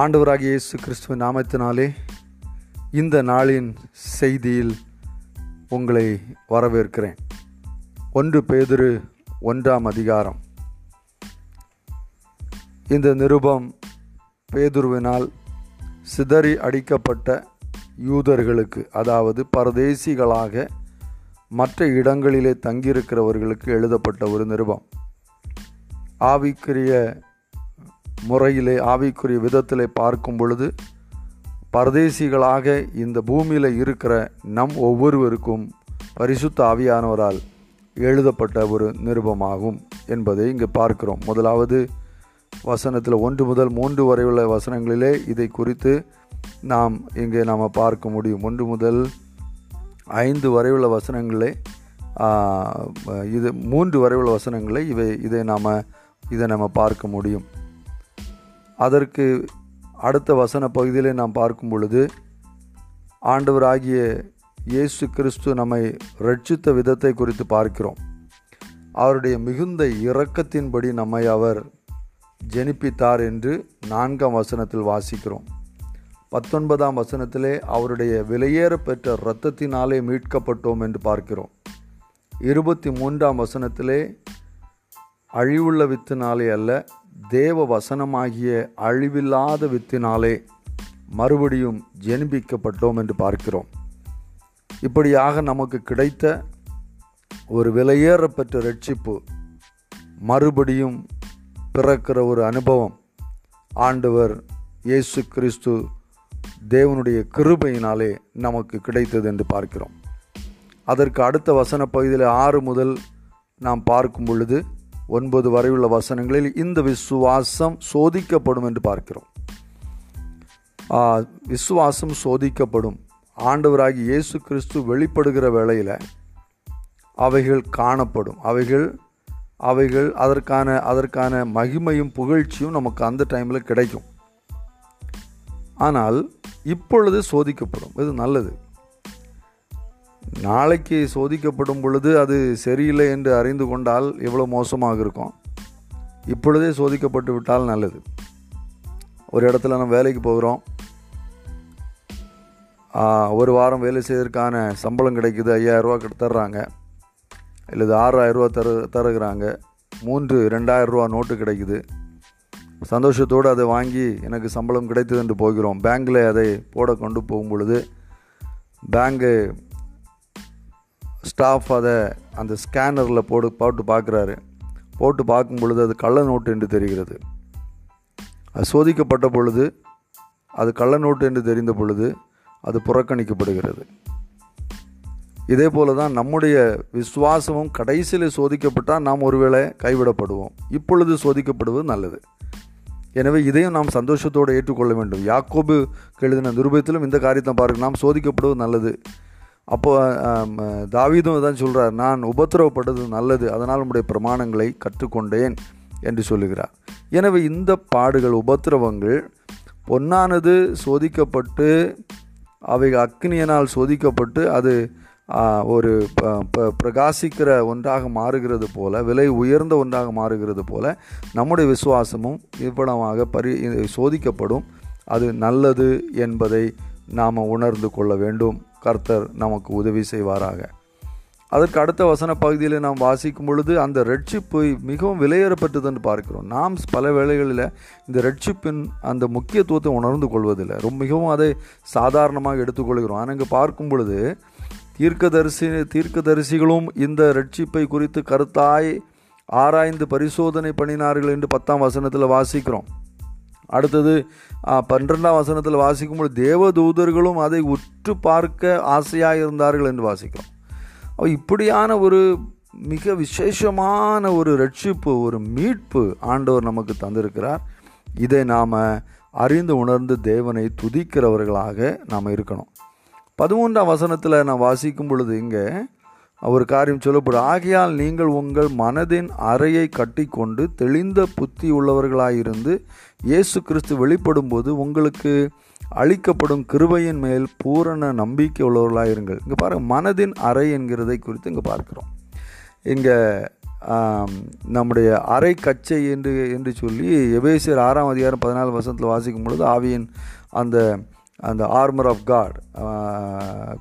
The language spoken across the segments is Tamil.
ஆண்டவராகிய இயேசு கிறிஸ்துவ நாமத்தினாலே இந்த நாளின் செய்தியில் உங்களை வரவேற்கிறேன். ஒன்று பேதுரு ஒன்றாம் அதிகாரம். இந்த நிருபம் பேதுருவினால் சிதறி அடிக்கப்பட்ட யூதர்களுக்கு அதாவது பரதேசிகளாக மற்ற இடங்களிலே தங்கியிருக்கிறவர்களுக்கு எழுதப்பட்ட ஒரு நிருபம். ஆவிக்குரிய முறையிலே ஆவிக்குரிய விதத்திலே பார்க்கும் பொழுது பரதேசிகளாக இந்த பூமியில் இருக்கிற நம் ஒவ்வொருவருக்கும் பரிசுத்த ஆவியானவரால் எழுதப்பட்ட ஒரு நிருபமாகும் என்பதை இங்கு பார்க்கிறோம். முதலாவது வசனத்தில் ஒன்று முதல் மூன்று வரை உள்ள வசனங்களிலே இதை குறித்து நாம் இங்கே நாம் பார்க்க முடியும். ஒன்று முதல் ஐந்து வரை உள்ள வசனங்களே இது மூன்று வரை உள்ள வசனங்களை இவை இதை நாம் இதை நம்ம பார்க்க முடியும். அதற்கு அடுத்த வசன பகுதியிலே நாம் பார்க்கும் பொழுது ஆண்டவராகிய இயேசு கிறிஸ்து நம்மை ரட்சித்த விதத்தை குறித்து பார்க்கிறோம். அவருடைய மிகுந்த இரக்கத்தின்படி நம்மை அவர் ஜெனிப்பித்தார் என்று நான்காம் வசனத்தில் வாசிக்கிறோம். பத்தொன்பதாம் வசனத்திலே அவருடைய விலையேற பெற்ற இரத்தத்தினாலே மீட்கப்பட்டோம் என்று பார்க்கிறோம். இருபத்தி மூன்றாம் வசனத்திலே அழிவுள்ள வித்தினாலே அல்ல தேவ வசனமாகிய அழிவில்லாத வித்தினாலே மறுபடியும் ஜெனிபிக்கப்பட்டோம் என்று பார்க்கிறோம். இப்படியாக நமக்கு கிடைத்த ஒரு விலையேறப்பெற்ற ரட்சிப்பு மறுபடியும் பிறக்கிற ஒரு அனுபவம். ஆண்டவர் இயேசு கிறிஸ்து தேவனுடைய கிருபையினாலே நமக்கு கிடைத்தது என்று பார்க்கிறோம். அதற்கு அடுத்த வசன பகுதியில் ஆறு முதல் நாம் பார்க்கும் பொழுது ஒன்பது வரையுள்ள வசனங்களில் இந்த விசுவாசம் சோதிக்கப்படும் என்று பார்க்கிறோம். விசுவாசம் சோதிக்கப்படும். ஆண்டவராகி இயேசு கிறிஸ்து வெளிப்படுகிற வேளையில் அவைகள் காணப்படும். அவைகள் அவைகள் அதற்கான அதற்கான மகிமையும் புகழ்ச்சியும் நமக்கு அந்த டைமில் கிடைக்கும். ஆனால் இப்பொழுது சோதிக்கப்படும். இது நல்லது. நாளைக்கு சோதிக்கப்படும் பொழுது அது சரியில்லை என்று அறிந்து கொண்டால் எவ்வளோ மோசமாக இருக்கும்? இப்பொழுதே சோதிக்கப்பட்டு விட்டால் நல்லது. ஒரு இடத்துல நம்ம வேலைக்கு போகிறோம். ஒரு வாரம் வேலை செய்வதற்கான சம்பளம் கிடைக்குது ஐயாயிரரூவா தர்றாங்க. இல்லது ஆறாயிரரூவா தரு தருகிறாங்க. மூன்று ரெண்டாயிரரூவா நோட்டு கிடைக்குது. சந்தோஷத்தோடு அதை வாங்கி எனக்கு சம்பளம் கிடைத்தது என்று போகிறோம். பேங்கில் அதை போட கொண்டு போகும் பொழுது பேங்கு ஸ்டாஃப் அதை அந்த ஸ்கேனரில் போட்டு போட்டு பார்க்குறாரு. போட்டு பார்க்கும் பொழுது அது கள்ள நோட்டு என்று தெரிகிறது. அது சோதிக்கப்பட்ட பொழுது அது கள்ள நோட்டு என்று தெரிந்த பொழுது அது புறக்கணிக்கப்படுகிறது. இதே போல தான் நம்முடைய விசுவாசமும் கடைசியில் சோதிக்கப்பட்டால் நாம் ஒருவேளை கைவிடப்படுவோம். இப்பொழுது சோதிக்கப்படுவது நல்லது. எனவே இதையும் நாம் சந்தோஷத்தோடு ஏற்றுக்கொள்ள வேண்டும். யாக்கோபு எழுதின நிருபத்திலும் இந்த காரியத்தை பாருங்கள். நாம் சோதிக்கப்படுவது நல்லது. அப்போது தாவீதும் தான் சொல்கிறார் நான் உபத்திரவப்பட்டது நல்லது அதனால் உடைய பிரமாணங்களை கற்றுக்கொண்டேன் என்று சொல்லுகிறார். எனவே இந்த பாடுகள் உபத்திரவங்கள் பொன்னானது சோதிக்கப்பட்டு அவை அக்னியனால் சோதிக்கப்பட்டு அது ஒரு பிரகாசிக்கிற ஒன்றாக மாறுகிறது போல விலை உயர்ந்த ஒன்றாக மாறுகிறது போல நம்முடைய விசுவாசமும் இவ்வளவாக பரி சோதிக்கப்படும். அது நல்லது என்பதை நாம் உணர்ந்து கொள்ள வேண்டும். கர்த்தர் நமக்கு உதவி செய்வாராக. அதற்கு அடுத்த வசன பகுதியில் நாம் வாசிக்கும் பொழுது அந்த ரட்சிப்பு மிகவும் விலையேறப்பட்டதுன்னு பார்க்கிறோம். நாம் பல வேளைகளில் இந்த ரட்சிப்பின் அந்த முக்கியத்துவத்தை உணர்ந்து கொள்வதில்லை. ரொம்ப மிகவும் அதை சாதாரணமாக எடுத்துக்கொள்கிறோம். ஆனால் இங்கே பார்க்கும் பொழுது தீர்க்கதரிசி தீர்க்கதரிசிகளும் இந்த ரட்சிப்பை குறித்து கருத்தாய் ஆராய்ந்து பரிசோதனை பண்ணினார்கள் என்று பத்தாம் வசனத்தில் வாசிக்கிறோம். அடுத்தது பன்னிரெண்டாம் வசனத்தில் வாசிக்கும்போது தேவதூதர்களும் அதை உற்று பார்க்க ஆசையாக இருந்தார்கள் என்று வாசிக்கிறோம். இப்படியான ஒரு மிக விசேஷமான ஒரு ரட்சிப்பு ஒரு மீட்பு ஆண்டவர் நமக்கு தந்திருக்கிறார். இதை நாம் அறிந்து உணர்ந்து தேவனை துதிக்கிறவர்களாக நாம் இருக்கணும். பதிமூன்றாம் வசனத்தில் நான் வாசிக்கும் பொழுது இங்கே ஒரு காரியம் சொல்லப்படும். ஆகையால் நீங்கள் உங்கள் மனதின் அறையை கட்டிக்கொண்டு தெளிந்த புத்தி உள்ளவர்களாயிருந்து இயேசு கிறிஸ்து வெளிப்படும் போது உங்களுக்கு அளிக்கப்படும் கிருபையின் மேல் பூரண நம்பிக்கை உள்ளவர்களாயிருங்கள். இங்கே பாருங்கள் மனதின் அறை என்கிறதை குறித்து இங்கே பார்க்குறோம். இங்கே நம்முடைய அரை கச்சை என்று என்று சொல்லி எபேசியர் ஆறாம் அதிகாரம் பதினாலு வருஷத்தில் வாசிக்கும் பொழுது ஆவியின் அந்த அந்த ஆர்மர் ஆஃப் காட்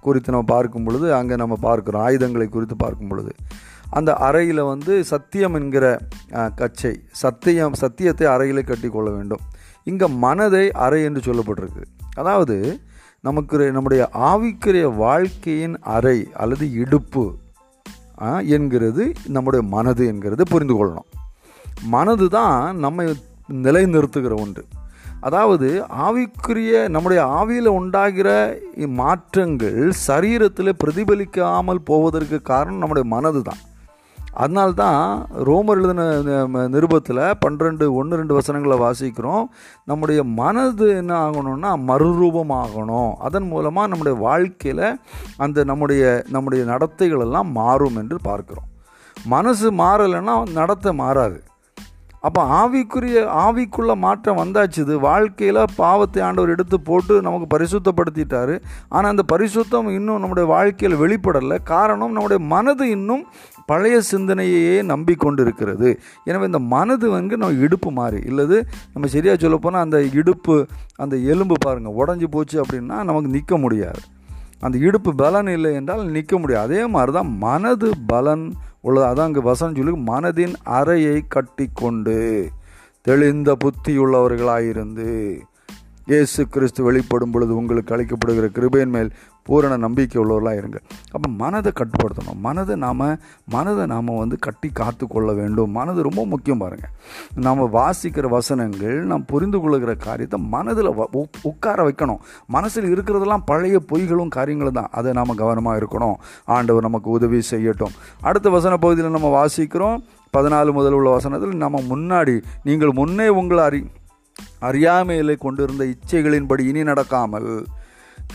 குறித்து நம்ம பார்க்கும் பொழுது அங்கே நம்ம பார்க்குறோம் ஆயுதங்களை குறித்து பார்க்கும் பொழுது. அந்த அறையில் வந்து சத்தியம் என்கிற கச்சை சத்தியம் சத்தியத்தை அறையில் கட்டி கொள்ள வேண்டும். இங்கே மனதை அறை என்று சொல்லப்பட்டிருக்கு. அதாவது நமக்கு நம்முடைய ஆவிக்குரிய வாழ்க்கையின் அறை அல்லது இடுப்பு என்கிறது நம்முடைய மனது என்கிறது புரிந்து கொள்ளணும். மனது தான் நம்மை நிலைநிறுத்துகிற ஒன்று. அதாவது ஆவிக்குரிய நம்முடைய ஆவியில் உண்டாகிற மாற்றங்கள் சரீரத்தில் பிரதிபலிக்காமல் போவதற்கு காரணம் நம்முடைய மனது தான் அதனால்தான் ரோமர் எழுதின நிருபத்தில் பன்னிரெண்டு ஒன்று ரெண்டு வசனங்களை வாசிக்கிறோம். நம்முடைய மனது என்ன ஆகணும்னா மறுரூபம் ஆகணும் அதன் மூலமாக நம்முடைய வாழ்க்கையில் அந்த நம்முடைய நம்முடைய நடத்தைகள் எல்லாம் மாறும் என்று பார்க்கிறோம். மனசு மாறலைன்னா நடத்தை மாறாது. அப்போ ஆவிக்குரிய ஆவிக்குள்ள மாற்றம் வந்தாச்சுது வாழ்க்கையில் பாவத்தை ஆண்டவர் எடுத்து போட்டு நமக்கு பரிசுத்தப்படுத்திட்டாரு. ஆனால் அந்த பரிசுத்தம் இன்னும் நம்முடைய வாழ்க்கையில் வெளிப்படலை. காரணம் நம்முடைய மனது இன்னும் பழைய சிந்தனையையே நம்பிக்கொண்டு இருக்கிறது எனவே இந்த மனது வந்து நம்ம இடுப்பு மாறி. இல்லது நம்ம சரியாக சொல்லப்போனால் அந்த இடுப்பு அந்த எலும்பு பாருங்கள் உடஞ்சி போச்சு அப்படின்னா நமக்கு நிற்க முடியாது. அந்த இடுப்பு பலன் இல்லை என்றால் நிற்க முடியாது. அதே மாதிரி தான் மனது பலன் உள்ளது. அதான் அங்கே வசனம் சொல்லி மனதின் அறையை கட்டிக்கொண்டு தெளிந்த புத்தியுள்ளவர்களாயிருந்து இயேசு கிறிஸ்து வெளிப்படும் பொழுது உங்களுக்கு அழைக்கப்படுகிற கிருபையின் மேல் பூரண நம்பிக்கை உள்ளவர்களாக இருங்க அப்போ மனதை கட்டுப்படுத்தணும். மனதை நாம் மனதை நாம் வந்து கட்டி காத்து கொள்ள வேண்டும். மனது ரொம்ப முக்கியம் பாருங்கள் நாம் வாசிக்கிற வசனங்கள் நாம் புரிந்து கொள்ளுகிற காரியத்தை மனதில் வ- உக்- உட்கார வைக்கணும். மனசில் இருக்கிறதெல்லாம் பழைய பொய்களும் காரியங்களும் தான். அதை நாம் கவனமாக இருக்கணும். ஆண்டவர் நமக்கு உதவி செய்யட்டும். அடுத்த வசன பகுதியில் நம்ம வாசிக்கிறோம். பதினாலு முதல் உள்ள வசனத்தில் நம்ம முன்னாடி நீங்கள் முன்னே உங்களை அறி அறியாமையிலே கொண்டிருந்த இச்சைகளின்படி இனி நடக்காமல்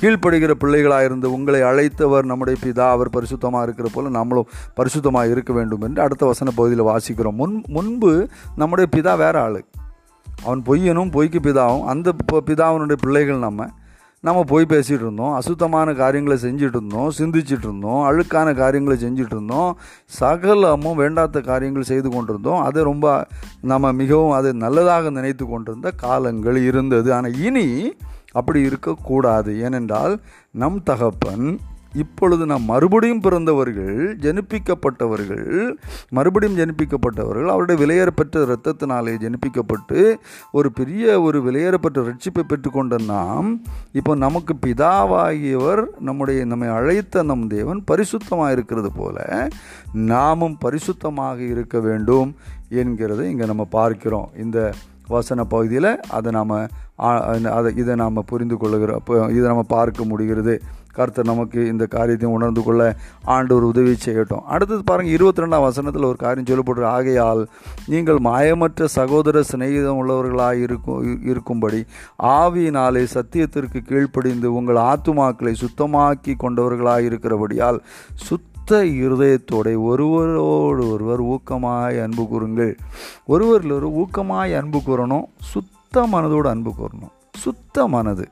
கீழ்ப்படுகிற பிள்ளைகளாயிருந்து உங்களை அழைத்தவர் நம்முடைய பிதா அவர் பரிசுத்தமாக இருக்கிற போல நம்மளும் பரிசுத்தமாக இருக்க வேண்டும் என்று அடுத்த வசன பகுதியில் வாசிக்கிறோம். முன் முன்பு நம்முடைய பிதா வேற ஆள். அவன் பொய்யனும் பொய்க்கு பிதாவும் அந்த பிதாவினுடைய பிள்ளைகள் நம்ம. நம்ம போய் பேசிகிட்டு இருந்தோம் அசுத்தமான காரியங்களை செஞ்சுட்டு இருந்தோம் சிந்திச்சுட்டு இருந்தோம் அழுக்கான காரியங்களை செஞ்சுட்டு இருந்தோம் சகலமும் வேண்டாத காரியங்கள் செய்து கொண்டிருந்தோம். அதை ரொம்ப நம்ம மிகவும் அதை நல்லதாக நினைத்து கொண்டிருந்த காலங்கள் இருந்தது. ஆனால் இனி அப்படி இருக்கக்கூடாது. ஏனென்றால் நம் தகப்பன் இப்பொழுது நாம் மறுபடியும் பிறந்தவர்கள் ஜனிப்பிக்கப்பட்டவர்கள் மறுபடியும் ஜனிப்பிக்கப்பட்டவர்கள் அவருடைய விலையேறப்பெற்ற இரத்தத்தினாலே ஜனிப்பிக்கப்பட்டு ஒரு பெரிய ஒரு விலையேறப்பெற்ற ரட்சிப்பை பெற்றுக்கொண்ட நாம் இப்போ நமக்கு பிதாவாகியவர் நம்முடைய நம்மை அழைத்த நம் தேவன் பரிசுத்தமாக இருக்கிறது போல நாமும் பரிசுத்தமாக இருக்க வேண்டும் என்கிறதை இங்கே நம்ம பார்க்கிறோம். இந்த வசன பகுதியில் அதை நாம் அதை இதை நாம் புரிந்து கொள்ளுகிறோம் இதை நம்ம பார்க்க முடிகிறது. கர்த்தர் நமக்கு இந்த காரியத்தையும் உணர்ந்து கொள்ள ஆண்டு ஒரு உதவி செய்யட்டும். அடுத்தது பாருங்கள் இருபத்தி ரெண்டாம் வசனத்தில் ஒரு காரியம் சொல்லப்படுற ஆகையால் நீங்கள் மாயமற்ற சகோதர சிநேகிதம் உள்ளவர்களாக இருக்கும் இருக்கும்படி ஆவியினாலே சத்தியத்திற்கு கீழ்ப்படிந்து உங்கள் ஆத்துமாக்களை சுத்தமாக்கி கொண்டவர்களாக இருக்கிறபடியால் சுத்த இருதயத்தோட ஒருவரோடு ஒருவர் ஊக்கமாய் அன்பு கூறுங்கள். ஒருவரில் ஒரு ஊக்கமாய் அன்பு கூறணும் சுத்த மனதோடு அன்பு கூறணும். சுத்த மனது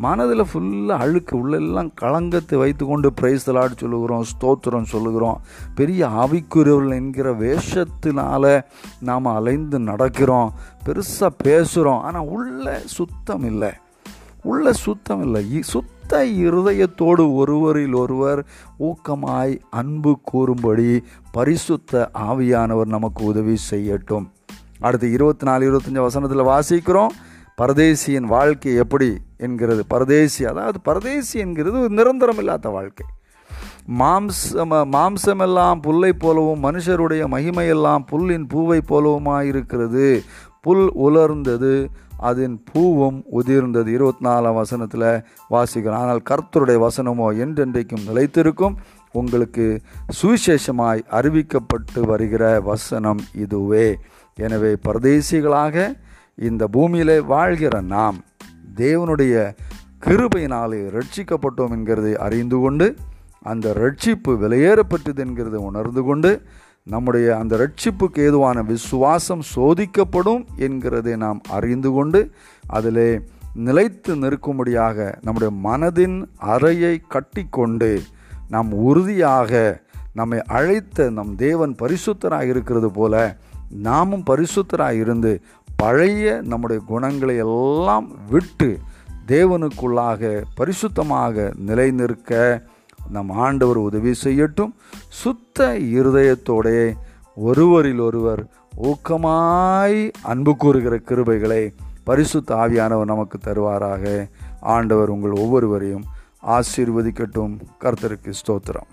மனதில் ஃபுல்லாக அழுக்கு உள்ளெல்லாம் களங்கத்தை வைத்துக்கொண்டு பிரைஸ் தலாடு சொல்லுகிறோம் ஸ்தோத்திரம் சொல்லுகிறோம். பெரிய ஆவிக்குரியவர்கள் என்கிற வேஷத்தினால் நாம் அலைந்து நடக்கிறோம் பெருசாக பேசுகிறோம் ஆனால் உள்ள சுத்தம் இல்லை. உள்ள சுத்தம் இல்லை. இ- சுத்த இருதயத்தோடு ஒருவரில் ஒருவர் ஊக்கமாய் அன்பு கூறும்படி பரிசுத்த ஆவியானவர் நமக்கு உதவி செய்யட்டும். அடுத்து இருபத்தி நாலு இருபத்தஞ்சி வசனத்தில் வாசிக்கிறோம். பரதேசியின் வாழ்க்கை எப்படி என்கிறது? பரதேசி அதாவது பரதேசி என்கிறது நிரந்தரம் இல்லாத வாழ்க்கை. மாம்சம் மாம்சமெல்லாம் புல்லை போலவும் மனுஷருடைய மகிமையெல்லாம் புல்லின் பூவை போலவுமாயிருக்கிறது. புல் உலர்ந்தது அதன் பூவும் உதிர்ந்தது. இருபத்தி நாலாம் வசனத்தில் வாசிக்கிறோம் ஆனால் கர்த்தருடைய வசனமோ என்றென்றைக்கும் நிலைத்திருக்கும். உங்களுக்கு சுவிசேஷமாய் அறிவிக்கப்பட்டு வருகிற வசனம் இதுவே. எனவே பரதேசிகளாக இந்த பூமியிலே வாழ்கிற நாம் தேவனுடைய கிருபையினாலே ரட்சிக்கப்பட்டோம் என்கிறதை அறிந்து கொண்டு அந்த ரட்சிப்பு விலையேறப்பட்டது என்கிறதை உணர்ந்து கொண்டு நம்முடைய அந்த ரட்சிப்புக்கு ஏதுவான விசுவாசம் சோதிக்கப்படும் என்கிறதை நாம் அறிந்து கொண்டு அதிலே நிலைத்து நிற்கும்படியாக நம்முடைய மனதின் அறையை கட்டிக்கொண்டு நாம் உறுதியாக நம்மை அழைத்த நம் தேவன் பரிசுத்தராக இருக்கிறது போல நாமும் பரிசுத்தராக இருந்து பழைய நம்முடைய குணங்களை எல்லாம் விட்டு தேவனுக்குள்ளாக பரிசுத்தமாக நிலை நிற்க நம் ஆண்டவர் உதவி செய்யட்டும். சுத்த இருதயத்தோடைய ஒருவரில் ஒருவர் ஊக்கமாய் அன்பு கூறுகிற கிருபைகளை பரிசுத்த ஆவியானவர் நமக்கு தருவாராக. ஆண்டவர் உங்கள் ஒவ்வொருவரையும் ஆசீர்வதிக்கட்டும். கர்த்தருக்கு ஸ்தோத்திரம்.